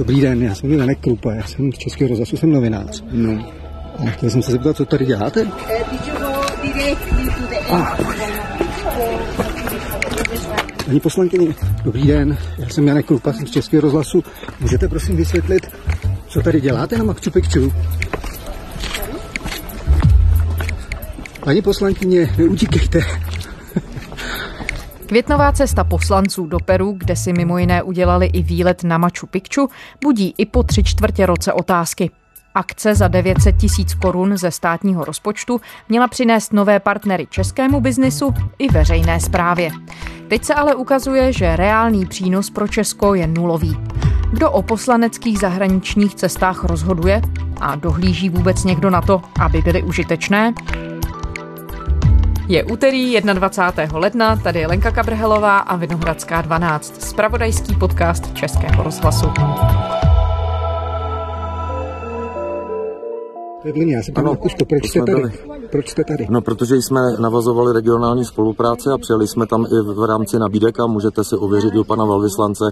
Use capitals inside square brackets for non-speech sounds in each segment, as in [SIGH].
Dobrý den, já jsem Janek Krupa, já jsem z Českého rozhlasu, jsem novinář. No. A chtěl jsem se zeptat, co tady děláte? Ah. Paní poslankyně, dobrý den, já jsem Janek Krupa, jsem z Českého rozhlasu. Můžete prosím vysvětlit, co tady děláte na Machu Picchu? Paní poslankyně, neutíkejte. Květnová cesta poslanců do Peru, kde si mimo jiné udělali i výlet na Machu Picchu, budí i po tři čtvrtě roce otázky. Akce za 900 tisíc korun ze státního rozpočtu měla přinést nové partnery českému biznisu i veřejné správě. Teď se ale ukazuje, že reálný přínos pro Česko je nulový. Kdo o poslaneckých zahraničních cestách rozhoduje a dohlíží vůbec někdo na to, aby byly užitečné? Je úterý 21. ledna, tady je Lenka Kabrhelová a Vinohradská 12, spravodajský podcast Českého rozhlasu. Já se ano, proč jste tady? Proč jste tady? No, protože jsme navazovali regionální spolupráci a přijeli jsme tam i v rámci nabídek a můžete si ověřit u pana velvyslance,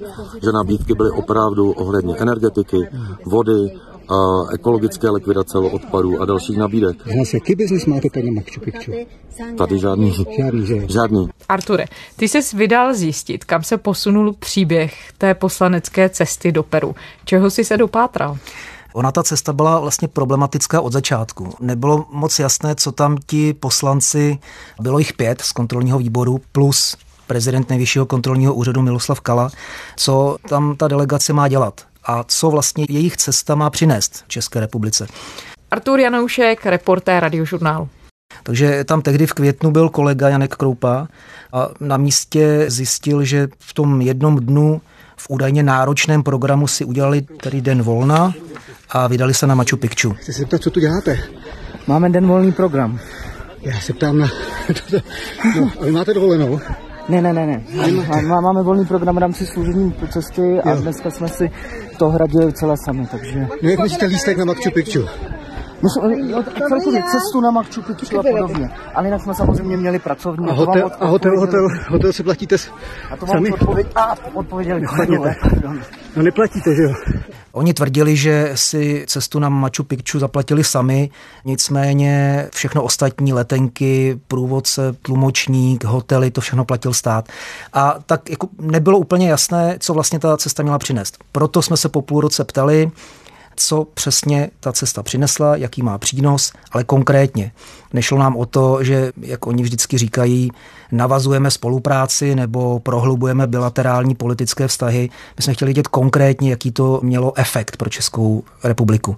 že nabídky byly opravdu ohledně energetiky, vody, a ekologické likvidace odpadů a dalších nabídek. Zase, jaký biznis máte tady na Machu Picchu? Tady žádný. Žádný, že? Žádný. Arture, ty jsi vydal zjistit, kam se posunul příběh té poslanecké cesty do Peru. Čeho jsi se dopátral? Ona ta cesta byla vlastně problematická od začátku. Nebylo moc jasné, co tam ti poslanci, bylo jich pět z kontrolního výboru, plus prezident nejvyššího kontrolního úřadu Miloslav Kala, co tam ta delegace má dělat a co vlastně jejich cesta má přinést České republice. Artur Janoušek, reportér radiožurnálu. Takže tam tehdy v květnu byl kolega Janek Kroupa a na místě zjistil, že v tom jednom dnu v údajně náročném programu si udělali tady den volna a vydali se na Machu Picchu. Chci se zeptat, co tu děláte? Máme den volný program. Já se ptám na... [LAUGHS] no, a vy máte dovolenou? Ne, ne, ne, ne. Má, máme volný program v rámci služební cesty a jo. dneska jsme si to hradili celé sami, takže... No jak myslíte lístek na Machu Picchu? My jsme, no, celkově cestu na Machu Picchu a podobně. Ale jinak jsme samozřejmě měli pracovní. A hotel, a hotel, hotel, hotel si platíte s... A to vám sami? Odpověď, a, odpověděli. No, no neplatíte, že jo? Oni tvrdili, že si cestu na Machu Picchu zaplatili sami, nicméně všechno ostatní letenky, průvodce, tlumočník, hotely, to všechno platil stát. A tak jako nebylo úplně jasné, co vlastně ta cesta měla přinést. Proto jsme se po půl roce ptali, co přesně ta cesta přinesla, jaký má přínos, ale konkrétně. Nešlo nám o to, že, jak oni vždycky říkají, navazujeme spolupráci nebo prohlubujeme bilaterální politické vztahy. My jsme chtěli vidět konkrétně, jaký to mělo efekt pro Českou republiku.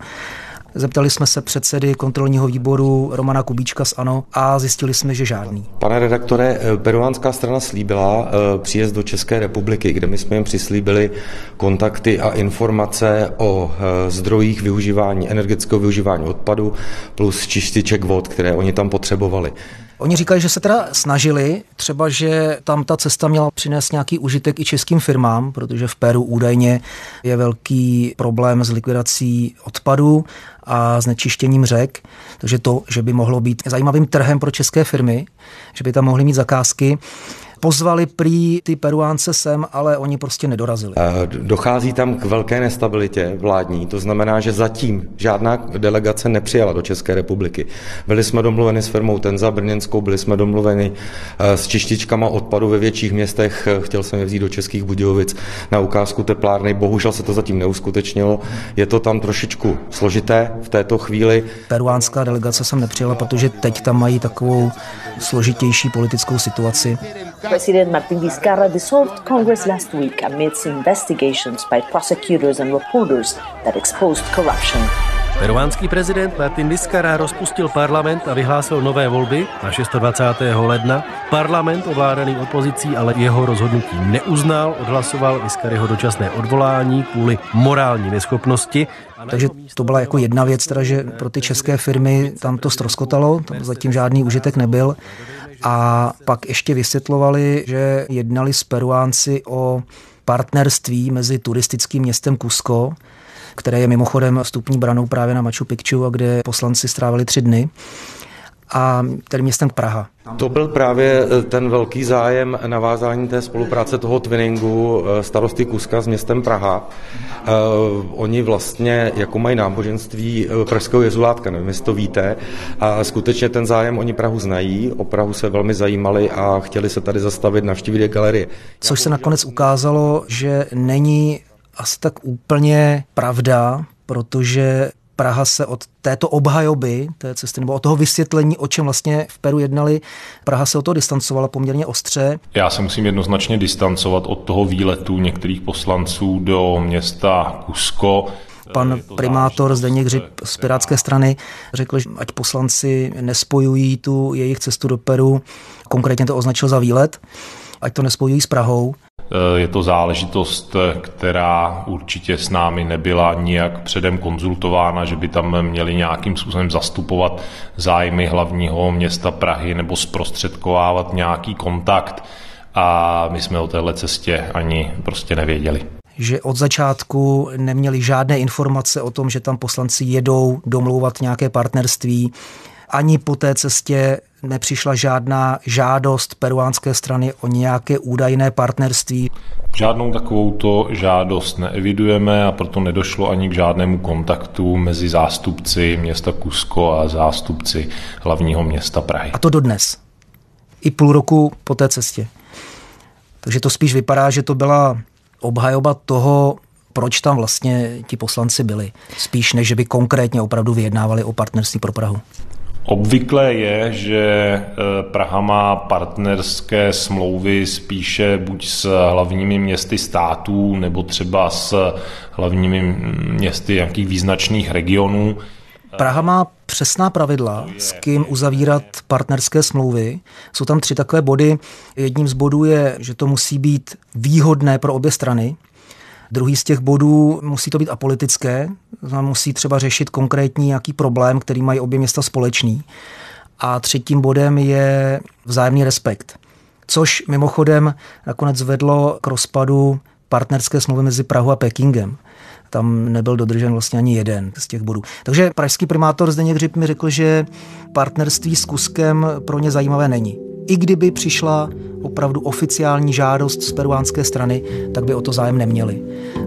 Zeptali jsme se předsedy kontrolního výboru Romana Kubíčka z ANO a zjistili jsme, že žádný. Pane redaktore, eh, peruánská strana slíbila eh, příjezd do České republiky, kde my jsme jim přislíbili kontakty a informace o eh, zdrojích využívání, energetického využívání odpadu plus čističek vod, které oni tam potřebovali. Oni říkají, že se teda snažili, třeba, že tam ta cesta měla přinést nějaký užitek i českým firmám, protože v Peru údajně je velký problém s likvidací odpadů a znečištěním řek. Takže to, že by mohlo být zajímavým trhem pro české firmy, že by tam mohly mít zakázky, Pozvali prý ty Peruánce sem, ale oni prostě nedorazili. Dochází tam k velké nestabilitě vládní, to znamená, že zatím žádná delegace nepřijala do České republiky. Byli jsme domluveni s firmou Tenza Brněnskou, byli jsme domluveni eh, s čištičkama odpadu ve větších městech, chtěl jsem je vzít do Českých Budějovic na ukázku teplárny, bohužel se to zatím neuskutečnilo. Je to tam trošičku složité v této chvíli. Peruánská delegace sem nepřijela, protože teď tam mají takovou složitější politickou situaci. President Martin Vizcarra dissolved Congress last week amidst investigations by prosecutors and reporters that exposed corruption. Peruánský prezident Martin Vizcarra rozpustil parlament a vyhlásil nové volby na 26. ledna. Parlament ovládaný opozicí ale jeho rozhodnutí neuznal, odhlasoval Vizcarryho dočasné odvolání kvůli morální neschopnosti. Takže to byla jako jedna věc, teda, že pro ty české firmy tam to stroskotalo, tam zatím žádný užitek nebyl. A pak ještě vysvětlovali, že jednali s Peruánci o partnerství mezi turistickým městem Cusco, které je mimochodem vstupní branou právě na Machu Picchu a kde poslanci strávili tři dny a tedy městem Praha. To byl právě eh, ten velký zájem navázání té spolupráce toho twinningu eh, starosty Kuska s městem Praha. Uh, oni vlastně jako mají náboženství pražského jezulátka, nevím, jestli to víte, a skutečně ten zájem oni Prahu znají, o Prahu se velmi zajímali a chtěli se tady zastavit, navštívit galerie. Což se nakonec ukázalo, že není asi tak úplně pravda, protože Praha se od této obhajoby té cesty, nebo od toho vysvětlení, o čem vlastně v Peru jednali, Praha se o to distancovala poměrně ostře. Já se musím jednoznačně distancovat od toho výletu některých poslanců do města Kusko. Pan primátor Zdeněk Hřib z Pirátské strany řekl, že ať poslanci nespojují tu jejich cestu do Peru, konkrétně to označil za výlet, ať to nespojují s Prahou. Je to záležitost, která určitě s námi nebyla nijak předem konzultována, že by tam měli nějakým způsobem zastupovat zájmy hlavního města Prahy nebo zprostředkovávat nějaký kontakt a my jsme o téhle cestě ani prostě nevěděli že od začátku neměli žádné informace o tom, že tam poslanci jedou domlouvat nějaké partnerství. Ani po té cestě nepřišla žádná žádost peruánské strany o nějaké údajné partnerství. Žádnou takovouto žádost neevidujeme a proto nedošlo ani k žádnému kontaktu mezi zástupci města Kusko a zástupci hlavního města Prahy. A to dodnes. I půl roku po té cestě. Takže to spíš vypadá, že to byla obhajoba toho, proč tam vlastně ti poslanci byli. Spíš než, že by konkrétně opravdu vyjednávali o partnerství pro Prahu. Obvyklé je, že e, Praha má partnerské smlouvy spíše buď s hlavními městy států nebo třeba s hlavními městy nějakých význačných regionů. Praha má přesná pravidla, s kým uzavírat partnerské smlouvy. Jsou tam tři takové body. Jedním z bodů je, že to musí být výhodné pro obě strany. Druhý z těch bodů musí to být apolitické, musí třeba řešit konkrétní nějaký problém, který mají obě města společný. A třetím bodem je vzájemný respekt, což mimochodem nakonec vedlo k rozpadu partnerské smlouvy mezi Prahou a Pekingem tam nebyl dodržen vlastně ani jeden z těch bodů. Takže pražský primátor Zdeněk Hřib mi řekl, že partnerství s Kuskem pro ně zajímavé není. I kdyby přišla opravdu oficiální žádost z peruánské strany, tak by o to zájem neměli.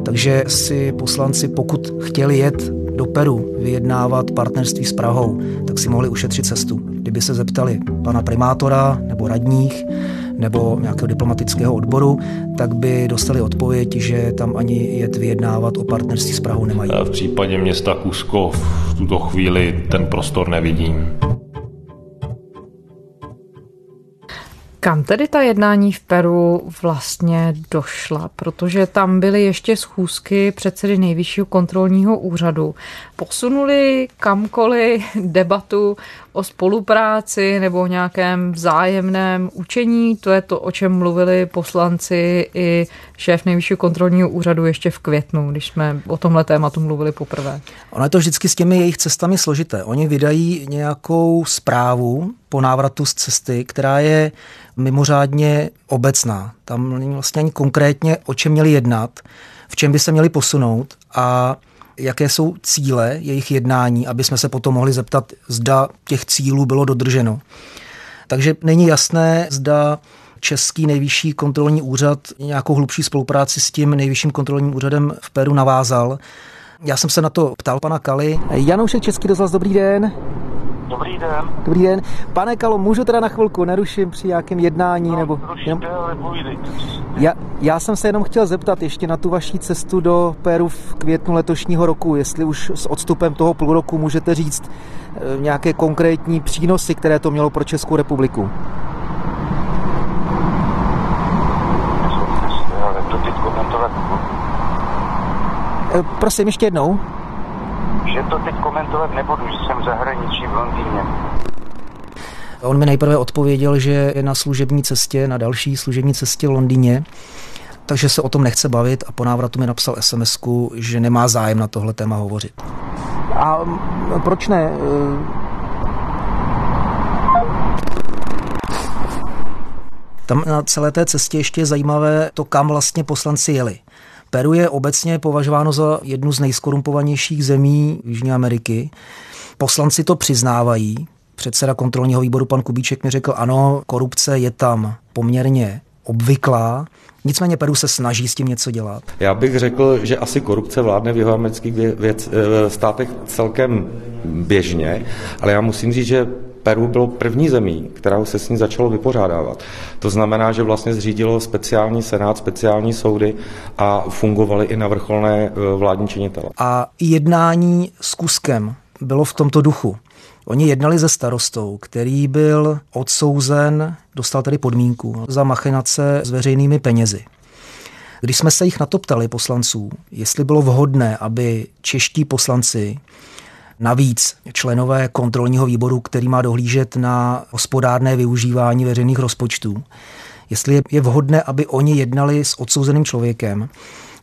Takže si poslanci, pokud chtěli jet do Peru vyjednávat partnerství s Prahou, tak si mohli ušetřit cestu. Kdyby se zeptali pana primátora nebo radních, nebo nějakého diplomatického odboru, tak by dostali odpověď, že tam ani jet vyjednávat o partnerství s Prahou nemají. V případě města Kusko v tuto chvíli ten prostor nevidím. Kam tedy ta jednání v Peru vlastně došla? Protože tam byly ještě schůzky předsedy nejvyššího kontrolního úřadu. Posunuli kamkoliv debatu o spolupráci nebo o nějakém vzájemném učení? To je to, o čem mluvili poslanci i šéf nejvyššího kontrolního úřadu ještě v květnu, když jsme o tomhle tématu mluvili poprvé. Ono je to vždycky s těmi jejich cestami složité. Oni vydají nějakou zprávu po návratu z cesty, která je mimořádně obecná. Tam není vlastně ani konkrétně, o čem měli jednat, v čem by se měli posunout a jaké jsou cíle jejich jednání, aby jsme se potom mohli zeptat, zda těch cílů bylo dodrženo. Takže není jasné, zda Český nejvyšší kontrolní úřad nějakou hlubší spolupráci s tím nejvyšším kontrolním úřadem v Peru navázal. Já jsem se na to ptal pana Kali. Janoušek Český rozhlas, dobrý den. Dobrý den. Dobrý den. Pane Kalo, můžu teda na chvilku, neruším při nějakém jednání? No, nebo... Rušíte, ale já, já jsem se jenom chtěl zeptat ještě na tu vaší cestu do Peru v květnu letošního roku, jestli už s odstupem toho půl roku můžete říct eh, nějaké konkrétní přínosy, které to mělo pro Českou republiku. Eh, prosím, ještě jednou že to teď komentovat nebudu, že jsem v zahraničí v Londýně. On mi nejprve odpověděl, že je na služební cestě, na další služební cestě v Londýně, takže se o tom nechce bavit a po návratu mi napsal sms že nemá zájem na tohle téma hovořit. A proč ne? Tam na celé té cestě ještě je zajímavé to, kam vlastně poslanci jeli. Peru je obecně považováno za jednu z nejskorumpovanějších zemí Jižní Ameriky. Poslanci to přiznávají, předseda kontrolního výboru pan Kubíček mi řekl, ano, korupce je tam poměrně obvyklá, Nicméně Peru se snaží s tím něco dělat. Já bych řekl, že asi korupce vládne v jeho amerických věc, eh, státech celkem běžně, ale já musím říct, že Peru bylo první zemí, která se s ní začalo vypořádávat. To znamená, že vlastně zřídilo speciální senát, speciální soudy a fungovaly i na vrcholné eh, vládní činitele. A jednání s Kuskem bylo v tomto duchu. Oni jednali se starostou, který byl odsouzen, dostal tedy podmínku za machinace s veřejnými penězi. Když jsme se jich na to ptali poslanců, jestli bylo vhodné, aby čeští poslanci, navíc členové kontrolního výboru, který má dohlížet na hospodárné využívání veřejných rozpočtů, jestli je vhodné, aby oni jednali s odsouzeným člověkem,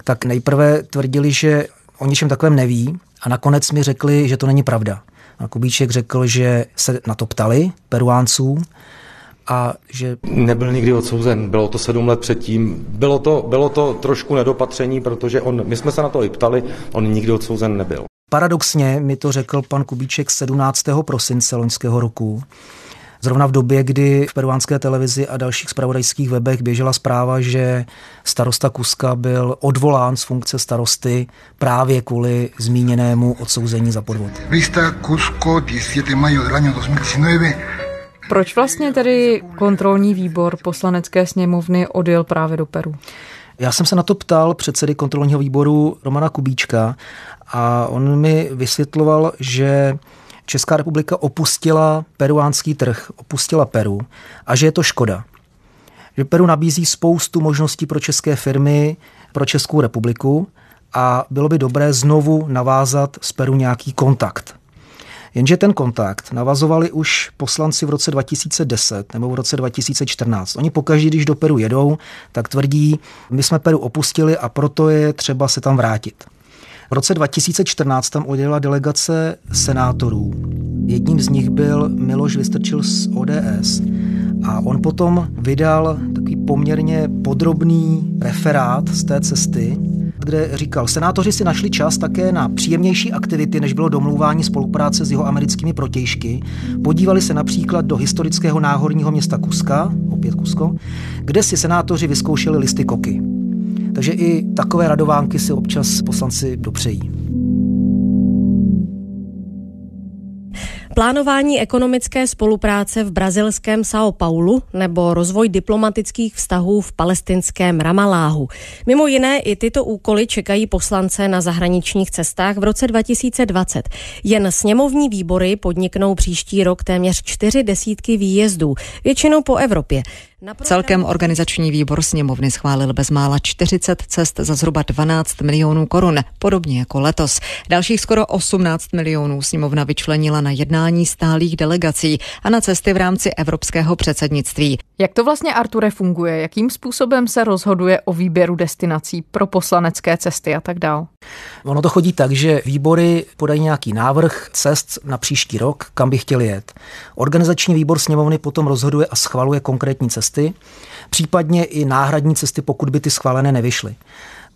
tak nejprve tvrdili, že o něčem takovém neví a nakonec mi řekli, že to není pravda. A Kubíček řekl, že se na to ptali peruánců a že... Nebyl nikdy odsouzen, bylo to sedm let předtím. Bylo to, bylo to trošku nedopatření, protože on, my jsme se na to i ptali, on nikdy odsouzen nebyl. Paradoxně mi to řekl pan Kubíček 17. prosince loňského roku, Zrovna v době, kdy v peruánské televizi a dalších spravodajských webech běžela zpráva, že starosta Kuska byl odvolán z funkce starosty právě kvůli zmíněnému odsouzení za podvod. Vista Cusco 17 mayo del año 2019 proč vlastně tedy kontrolní výbor poslanecké sněmovny odjel právě do Peru? Já jsem se na to ptal předsedy kontrolního výboru Romana Kubíčka a on mi vysvětloval, že Česká republika opustila peruánský trh, opustila Peru a že je to škoda. Že Peru nabízí spoustu možností pro české firmy, pro Českou republiku a bylo by dobré znovu navázat s Peru nějaký kontakt. Jenže ten kontakt navazovali už poslanci v roce 2010 nebo v roce 2014. Oni pokaždé, když do Peru jedou, tak tvrdí, my jsme Peru opustili a proto je třeba se tam vrátit. V roce 2014 tam odjela delegace senátorů. Jedním z nich byl Miloš Vystrčil z ODS. A on potom vydal takový poměrně podrobný referát z té cesty, kde říkal, senátoři si našli čas také na příjemnější aktivity, než bylo domlouvání spolupráce s jeho americkými protějšky. Podívali se například do historického náhorního města Kuska, opět Kusko, kde si senátoři vyzkoušeli listy koky. Takže i takové radovánky si občas poslanci dopřejí. Plánování ekonomické spolupráce v brazilském São Paulo nebo rozvoj diplomatických vztahů v palestinském Ramaláhu. Mimo jiné i tyto úkoly čekají poslance na zahraničních cestách v roce 2020. Jen sněmovní výbory podniknou příští rok téměř čtyři desítky výjezdů, většinou po Evropě. Celkem organizační výbor sněmovny schválil bezmála 40 cest za zhruba 12 milionů korun, podobně jako letos. Dalších skoro 18 milionů sněmovna vyčlenila na jednání stálých delegací a na cesty v rámci evropského předsednictví. Jak to vlastně, Arture, funguje? Jakým způsobem se rozhoduje o výběru destinací pro poslanecké cesty a tak dál? Ono to chodí tak, že výbory podají nějaký návrh cest na příští rok, kam by chtěli jet. Organizační výbor sněmovny potom rozhoduje a schvaluje konkrétní cesty, případně i náhradní cesty, pokud by ty schválené nevyšly.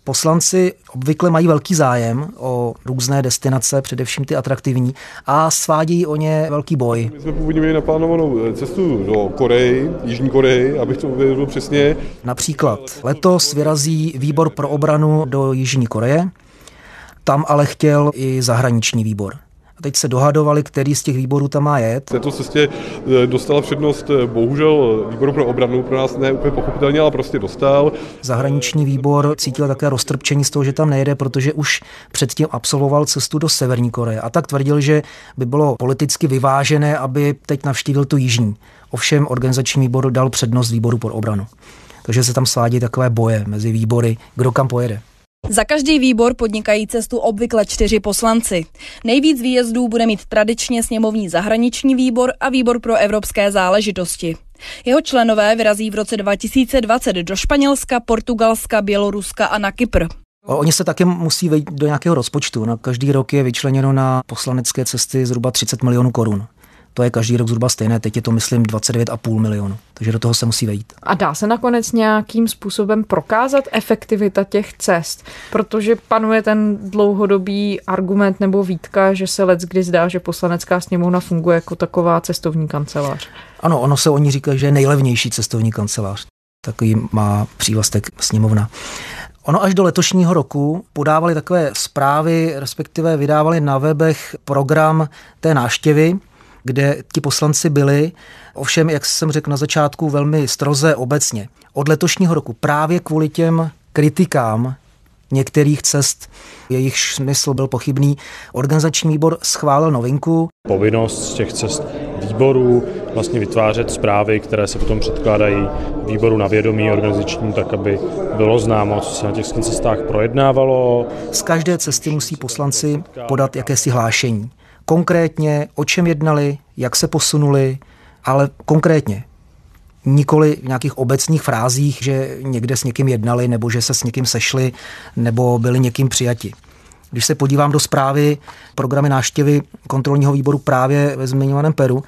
Poslanci obvykle mají velký zájem o různé destinace, především ty atraktivní, a svádějí o ně velký boj. My jsme původně měli naplánovanou eh, cestu do Koreji, Jižní Koreji, abych to uvěděl přesně. Například letos vyrazí výbor pro obranu do Jižní Koreje, tam ale chtěl i zahraniční výbor. A teď se dohadovali, který z těch výborů tam má jet. V této cestě eh, dostala přednost eh, bohužel výboru pro obranu, pro nás ne úplně pochopitelně, ale prostě dostal. Zahraniční výbor cítil také roztrpčení z toho, že tam nejede, protože už předtím absolvoval cestu do Severní Koreje. A tak tvrdil, že by bylo politicky vyvážené, aby teď navštívil tu jižní. Ovšem organizační výbor dal přednost výboru pro obranu. Takže se tam svádí takové boje mezi výbory, kdo kam pojede. Za každý výbor podnikají cestu obvykle čtyři poslanci. Nejvíc výjezdů bude mít tradičně sněmovní zahraniční výbor a výbor pro evropské záležitosti. Jeho členové vyrazí v roce 2020 do Španělska, Portugalska, Běloruska a na Kypr. Oni se také musí vejít do nějakého rozpočtu. Na každý rok je vyčleněno na poslanecké cesty zhruba 30 milionů korun. To je každý rok zhruba stejné, teď je to myslím 29,5 milionů, takže do toho se musí vejít. A dá se nakonec nějakým způsobem prokázat efektivita těch cest, protože panuje ten dlouhodobý argument nebo výtka, že se let kdy zdá, že poslanecká sněmovna funguje jako taková cestovní kancelář. Ano, ono se o ní říká, že je nejlevnější cestovní kancelář. Takový má přívlastek sněmovna. Ono až do letošního roku podávali takové zprávy, respektive vydávali na webech program té náštěvy, kde ti poslanci byli, ovšem, jak jsem řekl na začátku, velmi stroze obecně. Od letošního roku právě kvůli těm kritikám některých cest, jejich smysl byl pochybný. Organizační výbor schválil novinku. Povinnost z těch cest výborů vlastně vytvářet zprávy, které se potom předkládají výboru na vědomí organizačním, tak aby bylo známo, co se na těch cestách projednávalo. Z každé cesty musí poslanci podat jakési hlášení. Konkrétně, o čem jednali, jak se posunuli, ale konkrétně, nikoli v nějakých obecných frázích, že někde s někým jednali, nebo že se s někým sešli, nebo byli někým přijati. Když se podívám do zprávy programy náštěvy kontrolního výboru právě ve zmiňovaném Peru,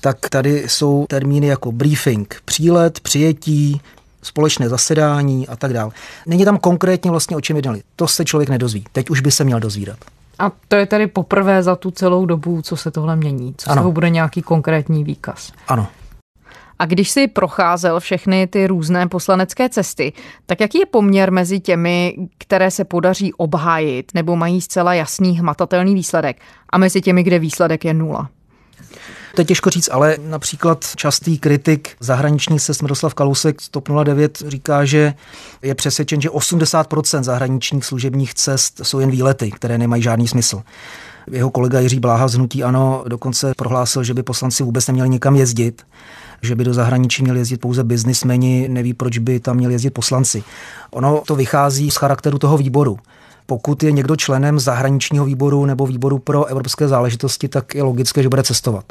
tak tady jsou termíny jako briefing, přílet, přijetí, společné zasedání a tak dále. Není tam konkrétně vlastně o čem jednali. To se člověk nedozví. Teď už by se měl dozvídat. A to je tedy poprvé za tu celou dobu, co se tohle mění, co ano. z toho bude nějaký konkrétní výkaz. Ano. A když si procházel všechny ty různé poslanecké cesty, tak jaký je poměr mezi těmi, které se podaří obhájit nebo mají zcela jasný hmatatelný výsledek a mezi těmi, kde výsledek je nula? To je těžko říct, ale například častý kritik zahraniční se Miroslav Kalousek z TOP 09 říká, že je přesvědčen, že 80% zahraničních služebních cest jsou jen výlety, které nemají žádný smysl. Jeho kolega Jiří Bláha z Hnutí Ano dokonce prohlásil, že by poslanci vůbec neměli nikam jezdit, že by do zahraničí měli jezdit pouze biznismeni, neví, proč by tam měli jezdit poslanci. Ono to vychází z charakteru toho výboru. Pokud je někdo členem zahraničního výboru nebo výboru pro evropské záležitosti, tak je logické, že bude cestovat.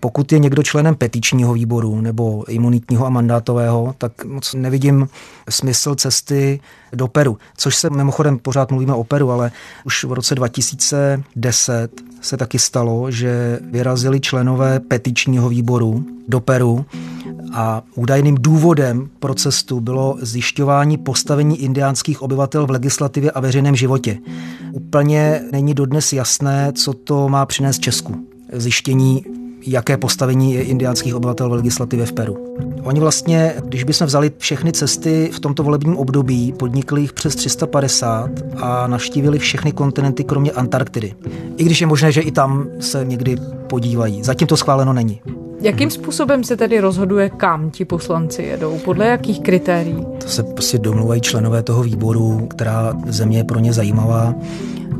Pokud je někdo členem petičního výboru nebo imunitního a mandátového, tak moc nevidím smysl cesty do Peru. Což se mimochodem pořád mluvíme o Peru, ale už v roce 2010 se taky stalo, že vyrazili členové petičního výboru do Peru a údajným důvodem pro cestu bylo zjišťování postavení indiánských obyvatel v legislativě a veřejném životě. Úplně není dodnes jasné, co to má přinést Česku. Zjištění jaké postavení je indiánských obyvatel v legislativě v Peru. Oni vlastně, když bychom vzali všechny cesty v tomto volebním období, podnikli jich přes 350 a navštívili všechny kontinenty, kromě Antarktidy. I když je možné, že i tam se někdy podívají. Zatím to schváleno není. Jakým způsobem se tedy rozhoduje, kam ti poslanci jedou? Podle jakých kritérií? To se prostě domluvají členové toho výboru, která země je pro ně zajímavá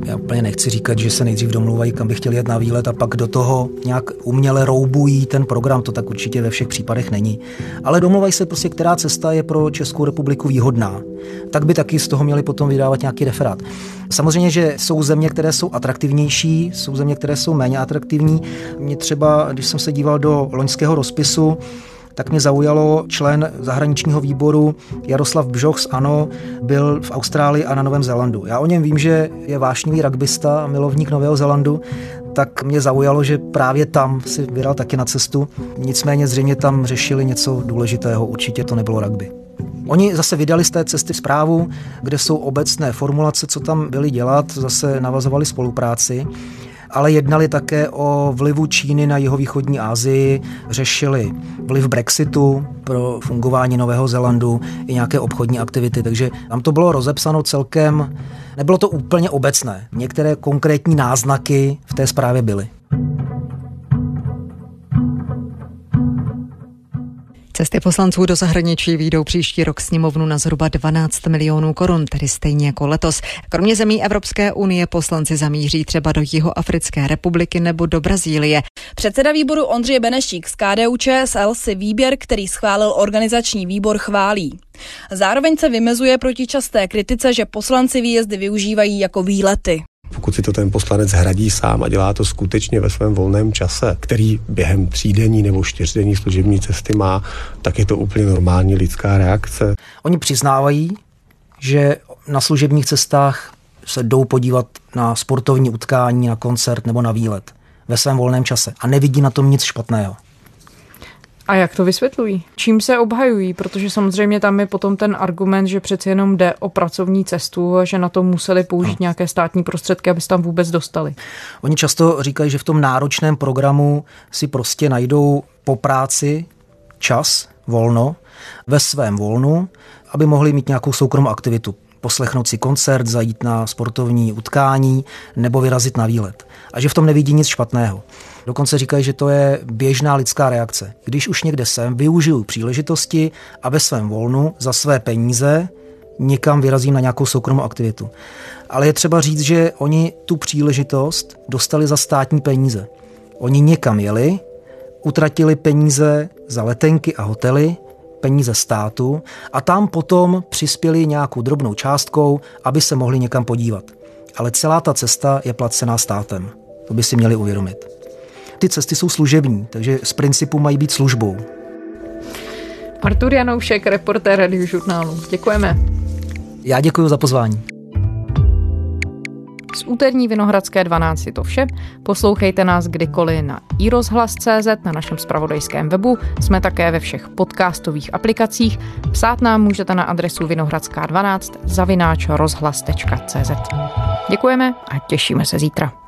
já úplně nechci říkat, že se nejdřív domluvají, kam by chtěli jet na výlet a pak do toho nějak uměle roubují ten program, to tak určitě ve všech případech není. Ale domluvají se prostě, která cesta je pro Českou republiku výhodná. Tak by taky z toho měli potom vydávat nějaký referát. Samozřejmě, že jsou země, které jsou atraktivnější, jsou země, které jsou méně atraktivní. Mě třeba, když jsem se díval do loňského rozpisu, tak mě zaujalo člen zahraničního výboru Jaroslav Bžoch z ANO, byl v Austrálii a na Novém Zélandu. Já o něm vím, že je vášnivý rugbysta a milovník Nového Zélandu, tak mě zaujalo, že právě tam si vydal taky na cestu. Nicméně zřejmě tam řešili něco důležitého, určitě to nebylo rugby. Oni zase vydali z té cesty zprávu, kde jsou obecné formulace, co tam byli dělat, zase navazovali spolupráci ale jednali také o vlivu Číny na jeho východní Asii, řešili vliv Brexitu pro fungování Nového Zelandu i nějaké obchodní aktivity, takže tam to bylo rozepsáno celkem, nebylo to úplně obecné. Některé konkrétní náznaky v té zprávě byly. Cesty poslanců do zahraničí výjdou příští rok sněmovnu na zhruba 12 milionů korun, tedy stejně jako letos. Kromě zemí Evropské unie poslanci zamíří třeba do Jihoafrické republiky nebo do Brazílie. Předseda výboru Ondřej Benešík z KDU ČSL si výběr, který schválil organizační výbor, chválí. Zároveň se vymezuje proti časté kritice, že poslanci výjezdy využívají jako výlety. Pokud si to ten poslanec hradí sám a dělá to skutečně ve svém volném čase, který během třídenní nebo čtyřdenní služební cesty má, tak je to úplně normální lidská reakce. Oni přiznávají, že na služebních cestách se jdou podívat na sportovní utkání, na koncert nebo na výlet. ve svém volném čase a nevidí na tom nic špatného. A jak to vysvětlují? Čím se obhajují? Protože samozřejmě tam je potom ten argument, že přeci jenom jde o pracovní cestu a že na to museli použít nějaké státní prostředky, aby se tam vůbec dostali. Oni často říkají, že v tom náročném programu si prostě najdou po práci čas, volno, ve svém volnu, aby mohli mít nějakou soukromou aktivitu poslechnout si koncert, zajít na sportovní utkání nebo vyrazit na výlet. A že v tom nevidí nic špatného. Dokonce říkají, že to je běžná lidská reakce. Když už někde jsem, využiju příležitosti a ve svém volnu za své peníze někam vyrazím na nějakou soukromou aktivitu. Ale je třeba říct, že oni tu příležitost dostali za státní peníze. Oni někam jeli, utratili peníze za letenky a hotely, peníze státu a tam potom přispěli nějakou drobnou částkou, aby se mohli někam podívat. Ale celá ta cesta je placená státem. To by si měli uvědomit. Ty cesty jsou služební, takže z principu mají být službou. Artur Janoušek, reportér radiožurnálu. Děkujeme. Já děkuji za pozvání. Z úterní Vinohradské 12 je to vše. Poslouchejte nás kdykoliv na iRozhlas.cz, na našem spravodajském webu. Jsme také ve všech podcastových aplikacích. Psát nám můžete na adresu vinohradská12 zavináč rozhlas.cz. Děkujeme a těšíme se zítra.